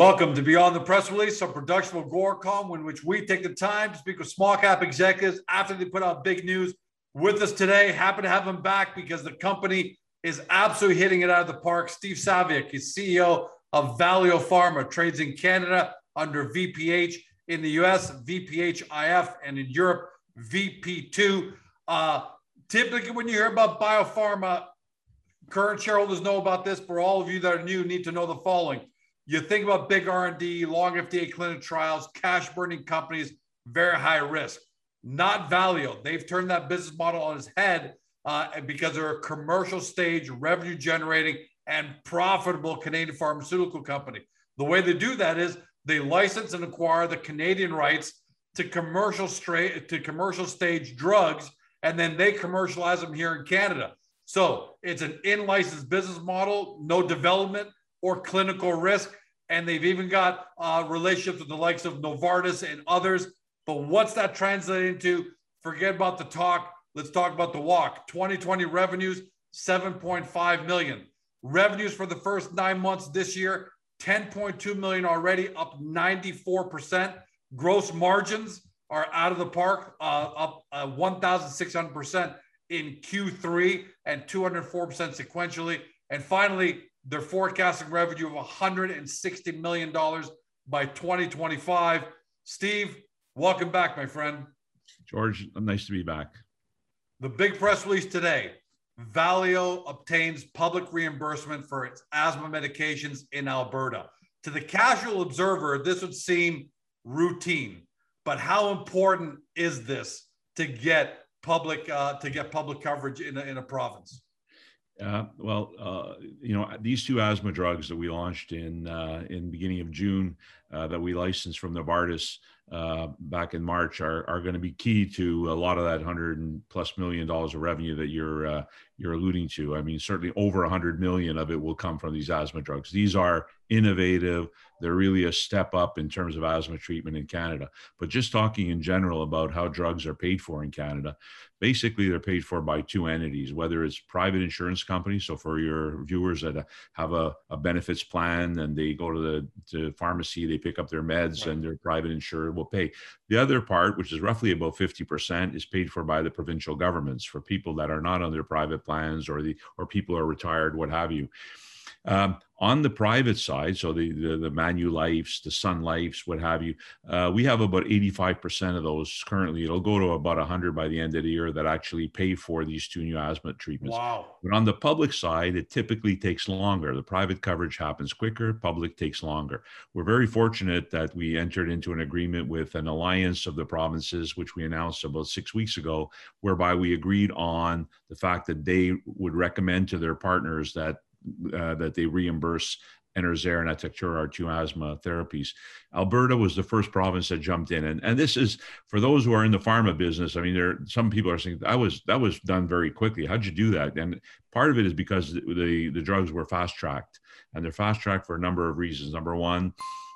Welcome to Beyond the Press Release, a production of Agoracom, in which we take the time to speak with small cap executives after they put out big news. With us today, happy to have him back because the company is absolutely hitting it out of the park. Steve Saviuk is CEO of Valeo Pharma, trades in Canada under VPH, in the US, VPHIF, and in Europe, VP2. Uh, typically, when you hear about biopharma, current shareholders know about this, but all of you that are new need to know the following you think about big R&D, long FDA clinical trials, cash burning companies, very high risk. Not Valeo. They've turned that business model on its head uh, because they're a commercial stage, revenue generating, and profitable Canadian pharmaceutical company. The way they do that is they license and acquire the Canadian rights to commercial straight to commercial stage drugs, and then they commercialize them here in Canada. So it's an in-licensed business model, no development or clinical risk and they've even got uh, relationships with the likes of Novartis and others. But what's that translating to? Forget about the talk. Let's talk about the walk. 2020 revenues, 7.5 million. Revenues for the first nine months this year, 10.2 million already, up 94%. Gross margins are out of the park, uh, up uh, 1,600% in Q3 and 204% sequentially. And finally, they're forecasting revenue of $160 million by 2025. Steve, welcome back, my friend. George, nice to be back. The big press release today Valeo obtains public reimbursement for its asthma medications in Alberta. To the casual observer, this would seem routine, but how important is this to get public uh, to get public coverage in a, in a province? Uh, well, uh, you know, these two asthma drugs that we launched in uh, in beginning of June uh, that we licensed from Novartis uh, back in March are, are going to be key to a lot of that hundred and plus million dollars of revenue that you're uh, you're alluding to. I mean, certainly over a hundred million of it will come from these asthma drugs. These are innovative. They're really a step up in terms of asthma treatment in Canada. But just talking in general about how drugs are paid for in Canada, basically they're paid for by two entities, whether it's private insurance companies. So for your viewers that have a, a benefits plan and they go to the to pharmacy, they pick up their meds right. and their private insurer pay. The other part, which is roughly about 50%, is paid for by the provincial governments for people that are not on their private plans or the or people are retired, what have you. Um, on the private side, so the, the, the Manulifes, the Sun Lifes, what have you, uh, we have about 85% of those currently. It'll go to about 100 by the end of the year that actually pay for these two new asthma treatments. Wow. But on the public side, it typically takes longer. The private coverage happens quicker, public takes longer. We're very fortunate that we entered into an agreement with an alliance of the provinces, which we announced about six weeks ago, whereby we agreed on the fact that they would recommend to their partners that uh, that they reimburse Enerzair and Atectura, two asthma therapies. Alberta was the first province that jumped in, and and this is for those who are in the pharma business. I mean, there some people are saying that was that was done very quickly. How'd you do that? And part of it is because the, the drugs were fast tracked, and they're fast tracked for a number of reasons. Number one.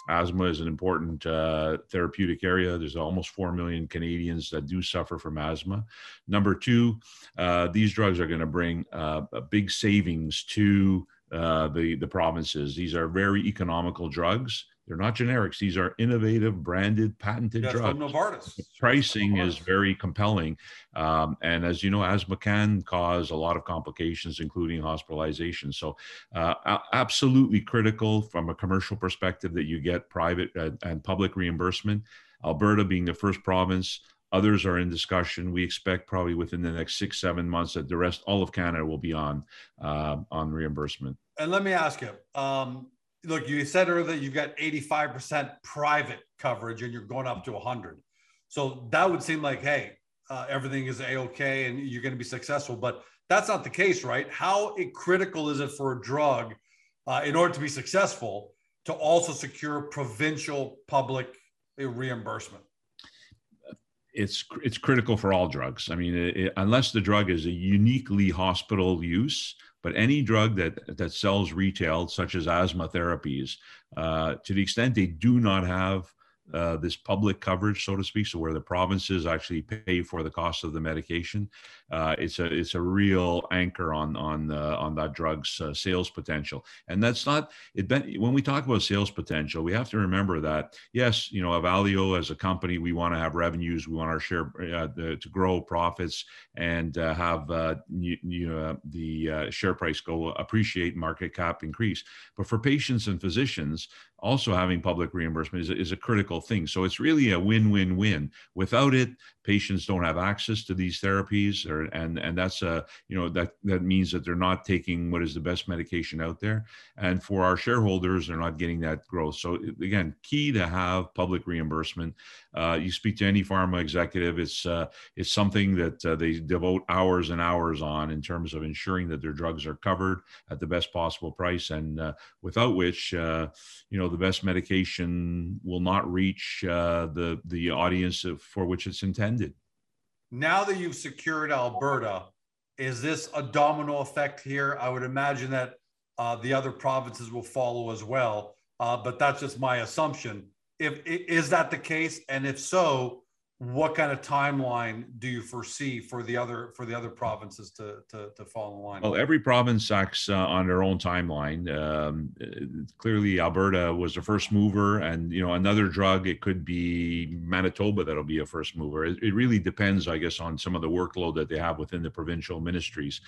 Asthma is an important uh, therapeutic area. There's almost 4 million Canadians that do suffer from asthma. Number two, uh, these drugs are going to bring uh, big savings to uh, the, the provinces. These are very economical drugs. They're not generics. These are innovative, branded, patented That's drugs. From Novartis. The pricing Novartis. is very compelling. Um, and as you know, asthma can cause a lot of complications, including hospitalization. So, uh, absolutely critical from a commercial perspective that you get private uh, and public reimbursement. Alberta being the first province Others are in discussion. We expect probably within the next six, seven months that the rest, all of Canada, will be on uh, on reimbursement. And let me ask you, um, look, you said earlier you've got 85% private coverage and you're going up to 100. So that would seem like, hey, uh, everything is a-okay and you're going to be successful. But that's not the case, right? How critical is it for a drug uh, in order to be successful to also secure provincial public reimbursement? It's it's critical for all drugs. I mean, it, unless the drug is a uniquely hospital use, but any drug that that sells retail, such as asthma therapies, uh, to the extent they do not have uh, this public coverage, so to speak, so where the provinces actually pay for the cost of the medication, uh, it's a it's a real anchor on on uh, on that drug's uh, sales potential. And that's not it. When we talk about sales potential, we have to remember that yes, you know, Avaleo as a company, we want to have revenues, we want our share uh, the, to grow profits and uh, have you, you, know the share price go appreciate, market cap increase. But for patients and physicians, also having public reimbursement is, is a critical thing. So it's really a win-win-win. Without it, patients don't have access to these therapies, or and and that's a you know that that means that they're not taking what is the best medication out there. And for our shareholders, they're not getting that growth. So again, key to have public reimbursement. Uh, you speak to any pharma executive, it's uh, it's something that uh, they devote hours and hours on in terms of ensuring that their drugs are covered at the best possible price, and uh, without which uh, you know the best medication will not reach uh, the the audience for which it's intended. Now that you've secured Alberta, is this a domino effect here? I would imagine that uh, the other provinces will follow as well, uh, but that's just my assumption. If is that the case, and if so, what kind of timeline do you foresee for the other for the other provinces to to, to fall in line? Well, every province acts uh, on their own timeline. Um, clearly, Alberta was the first mover, and you know another drug. It could be Manitoba that'll be a first mover. It, it really depends, I guess, on some of the workload that they have within the provincial ministries.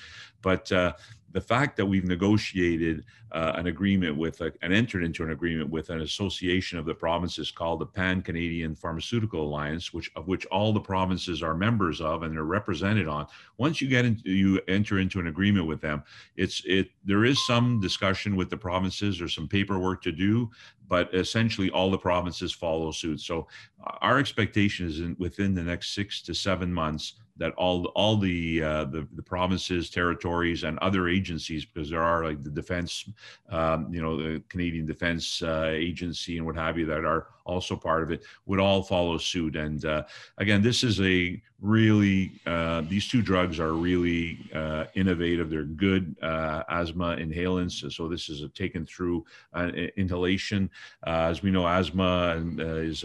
But uh, the fact that we've negotiated uh, an agreement with a, and entered into an agreement with an association of the provinces called the Pan Canadian Pharmaceutical Alliance, which of which all the provinces are members of and are represented on. Once you get into you enter into an agreement with them, it's it there is some discussion with the provinces. or some paperwork to do, but essentially all the provinces follow suit. So our expectation is in, within the next six to seven months that all all the, uh, the, the provinces, territories, and other agencies, because there are like the defense, um, you know, the Canadian Defense uh, Agency and what have you, that are also part of it, would all follow suit. And uh, again, this is a really uh, these two drugs are really uh, innovative. They're good uh, asthma inhalants. So this is a taken through inhalation. as we know, asthma is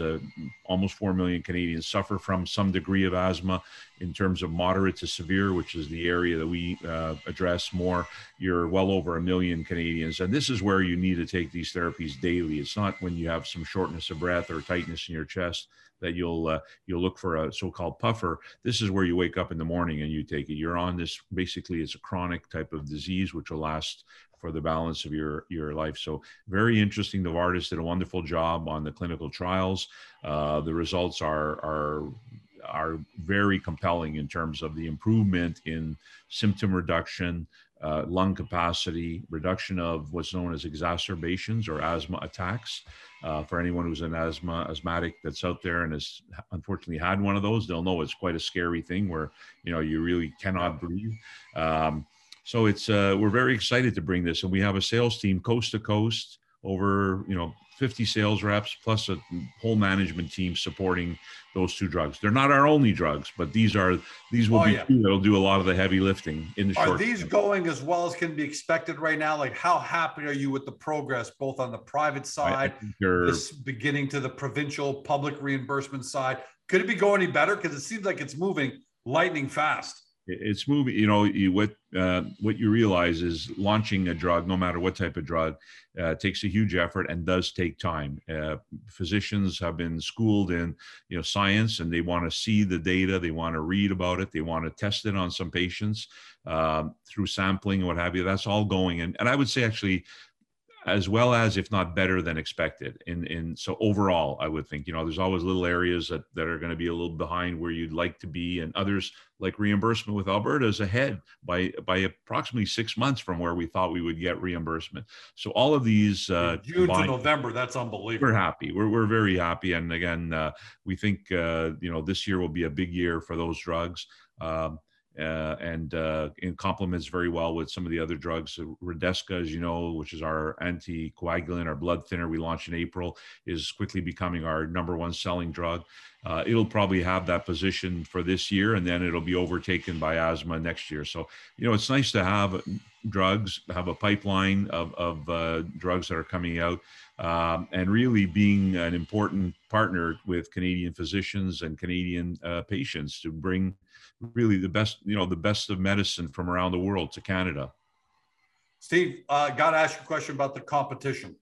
almost four million Canadians suffer from some degree of asthma in terms of moderate to severe, which is the area that we uh, address more, you're well over a million Canadians. And this is where you need to take these therapies daily. It's not when you have some shortness of breath or tightness in your chest that you'll uh, you'll look for a so-called puffer. This is where you wake up in the morning and you take it. You're on this basically it's a chronic type of disease which will last for the balance of your your life. So very interesting. Novartis did a wonderful job on the clinical trials. Uh, the results are are are very compelling in terms of the improvement in symptom reduction, uh, lung capacity, reduction of what's known as exacerbations or asthma attacks. Uh, for anyone who's an asthma asthmatic that's out there and has unfortunately had one of those, they'll know it's quite a scary thing where you know you really cannot breathe. Um, so it's uh, we're very excited to bring this, and we have a sales team coast to coast over you know 50 sales reps plus a whole management team supporting those two drugs. They're not our only drugs, but these are these will oh, be yeah. two that'll do a lot of the heavy lifting in the are short. Are these term. going as well as can be expected right now? Like, how happy are you with the progress both on the private side, this beginning to the provincial public reimbursement side? Could it be going any better? Because it seems like it's moving lightning fast it's moving you know you, what uh, what you realize is launching a drug no matter what type of drug uh, takes a huge effort and does take time. Uh, physicians have been schooled in you know science and they want to see the data they want to read about it they want to test it on some patients um, through sampling and what have you. That's all going and, and i would say actually as well as if not better than expected. In in so overall i would think you know there's always little areas that, that are going to be a little behind where you'd like to be and others like reimbursement with alberta is ahead by by approximately six months from where we thought we would get reimbursement. So all of these uh june to november that's unbelievable. We're happy. We're, we're very happy and again uh, we think uh, you know this year will be a big year for those drugs. Um, uh, and uh, it complements very well with some of the other drugs. Redesca, as you know, which is our anticoagulant, our blood thinner, we launched in April, is quickly becoming our number one selling drug. Uh, it'll probably have that position for this year, and then it'll be overtaken by asthma next year. So, you know, it's nice to have drugs, have a pipeline of, of uh, drugs that are coming out, um, and really being an important partner with Canadian physicians and Canadian uh, patients to bring really the best, you know, the best of medicine from around the world to Canada. Steve, uh, got to ask you a question about the competition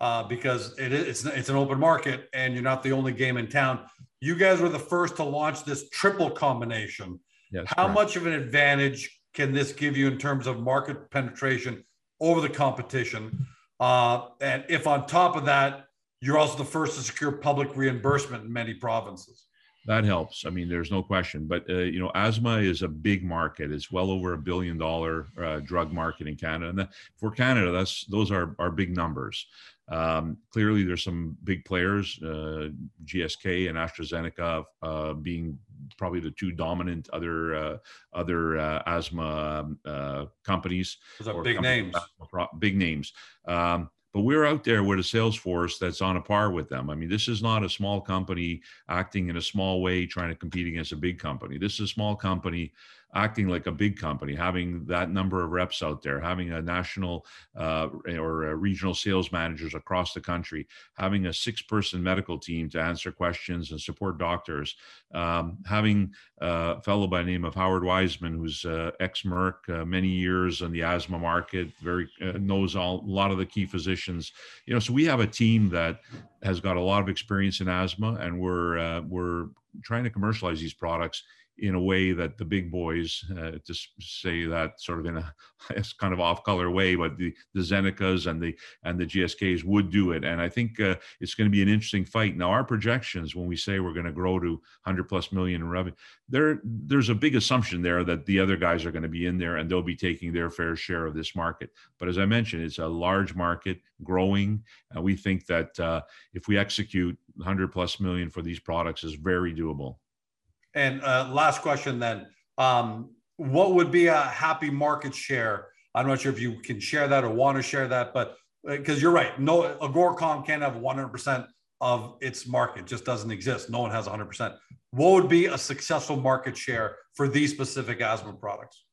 uh, because it is, it's, it's an open market and you're not the only game in town. You guys were the first to launch this triple combination. Yes, How correct. much of an advantage can this give you in terms of market penetration over the competition? Uh, and if on top of that, you're also the first to secure public reimbursement in many provinces. That helps. I mean, there's no question. But uh, you know, asthma is a big market. It's well over a billion dollar uh, drug market in Canada, and that, for Canada, that's those are are big numbers. Um, clearly, there's some big players, uh, GSK and AstraZeneca, uh, being probably the two dominant other uh, other uh, asthma um, uh, companies. Those are big names. Big names. Um, but we're out there with a sales force that's on a par with them. I mean, this is not a small company acting in a small way trying to compete against a big company. This is a small company acting like a big company, having that number of reps out there, having a national uh, or a regional sales managers across the country, having a six person medical team to answer questions and support doctors, um, having a fellow by the name of Howard Wiseman, who's uh, ex Merck, uh, many years in the asthma market, very uh, knows all, a lot of the key physicians. You know, so we have a team that has got a lot of experience in asthma, and we're uh, we're trying to commercialize these products in a way that the big boys, uh, to say that sort of in a kind of off-color way, but the the Zenecas and the and the GSKs would do it, and I think uh, it's going to be an interesting fight. Now, our projections when we say we're going to grow to 100 plus million in revenue, there there's a big assumption there that the other guys are going to be in there and they'll be taking their fair share of this market. But as I mentioned, it's a large market, growing, and we think that uh, if we execute 100 plus million for these products is very doable. And uh, last question then. Um, what would be a happy market share? I'm not sure if you can share that or want to share that, but because uh, you're right, no Agoracom can't have 100% of its market, just doesn't exist. No one has 100%. What would be a successful market share for these specific asthma products?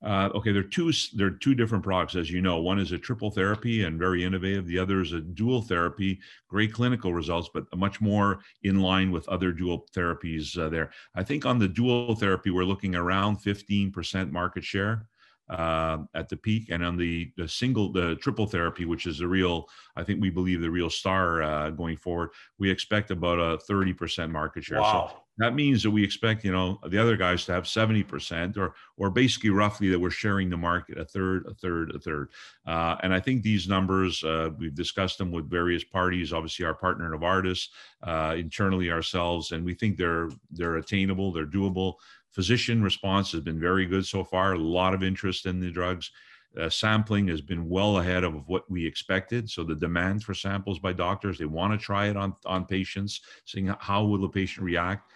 Uh, okay, there are two. There are two different products, as you know. One is a triple therapy and very innovative. The other is a dual therapy, great clinical results, but much more in line with other dual therapies. Uh, there, I think on the dual therapy, we're looking around 15% market share uh, at the peak, and on the the single, the triple therapy, which is the real, I think we believe the real star uh, going forward, we expect about a 30% market share. Wow. So that means that we expect, you know, the other guys to have 70% or, or basically roughly that we're sharing the market a third, a third, a third. Uh, and I think these numbers, uh, we've discussed them with various parties, obviously our partner Novartis, uh, internally ourselves, and we think they're, they're attainable, they're doable. Physician response has been very good so far, a lot of interest in the drugs. Uh, sampling has been well ahead of what we expected. So the demand for samples by doctors, they want to try it on, on patients, seeing how will the patient react.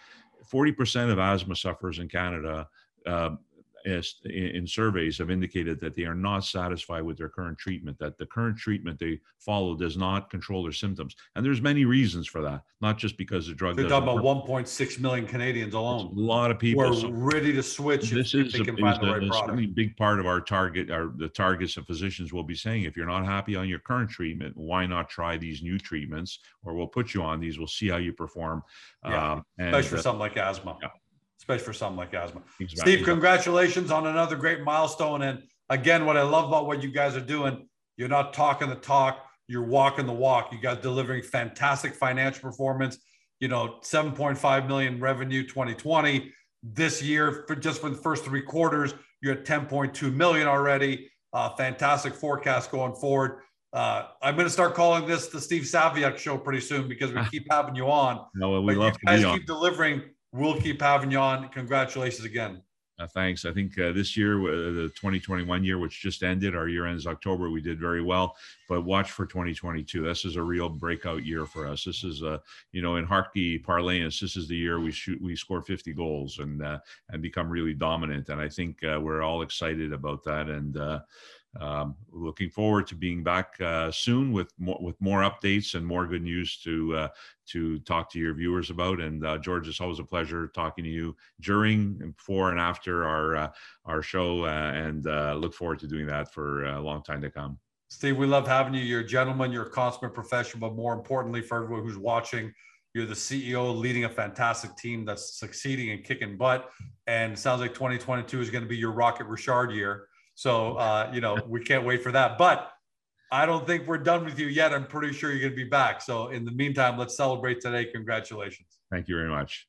40% of asthma sufferers in Canada uh, in surveys have indicated that they are not satisfied with their current treatment that the current treatment they follow does not control their symptoms. And there's many reasons for that not just because the drug they're talking about 1.6 million canadians alone a lot of people are so ready to switch this is, a, right big part of our target our the targets of physicians will be saying if you're not happy on your current treatment why not try these new treatments? Or we'll put you on these we'll see how you perform yeah, um, and, especially for uh, something like asthma. Yeah especially for something like asthma. Exactly. Steve, congratulations on another great milestone. And again, what I love about what you guys are doing, you're not talking the talk, you're walking the walk. You guys delivering fantastic financial performance. You know, 7.5 million revenue 2020. This year, for just for the first three quarters, you're at 10.2 million already. Uh, fantastic forecast going forward. Uh, I'm going to start calling this the Steve Saviuk show pretty soon because we keep having you on. No, we but love you guys keep delivering We'll keep having you on. Congratulations again. Uh, thanks. I think uh, this year, uh, the 2021 year, which just ended, our year ends October, we did very well. But watch for 2022. This is a real breakout year for us. This is, a, you know, in hockey parlance, this is the year we shoot, we score 50 goals and uh, and become really dominant. And I think uh, we're all excited about that. And uh, um, looking forward to being back uh, soon with more with more updates and more good news to uh, to talk to your viewers about. And uh, George, it's always a pleasure talking to you during, and before, and after our uh, our show. Uh, and uh, look forward to doing that for a long time to come. Steve, we love having you. You're a gentleman. You're a consummate professional, but more importantly, for everyone who's watching. You're the CEO leading a fantastic team that's succeeding and kicking butt. And sounds like 2022 is going to be your Rocket Richard year. So, uh, you know, we can't wait for that. But I don't think we're done with you yet. I'm pretty sure you're going to be back. So, in the meantime, let's celebrate today. Congratulations. Thank you very much.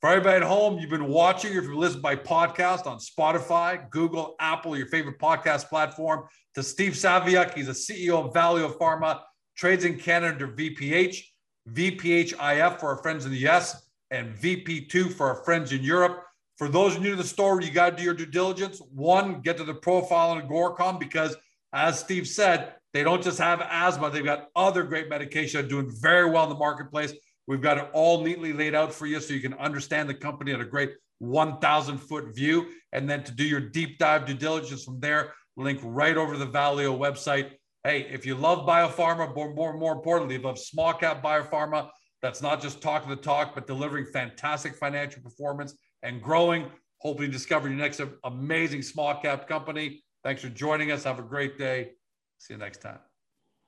For everybody at home, you've been watching, if you listen by podcast on Spotify, Google, Apple, your favorite podcast platform, to Steve Saviuk. He's a CEO of Valeo Pharma, trades in Canada VPH, VPHIF for our friends in the US, and VP2 for our friends in Europe. For those new to the story, you got to do your due diligence. One, get to the profile on Agoracom because, as Steve said, they don't just have asthma, they've got other great medication doing very well in the marketplace. We've got it all neatly laid out for you so you can understand the company at a great 1,000 foot view. And then to do your deep dive due diligence from there, link right over to the Valeo website. Hey, if you love biopharma, more, more, more importantly, you love small cap biopharma, that's not just talking the talk, but delivering fantastic financial performance and growing. Hopefully, discover your next amazing small cap company. Thanks for joining us. Have a great day. See you next time.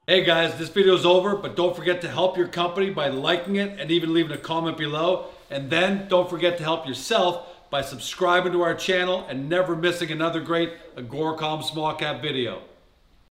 Hey guys, this video is over, but don't forget to help your company by liking it and even leaving a comment below. And then don't forget to help yourself by subscribing to our channel and never missing another great Agoracom small cap video.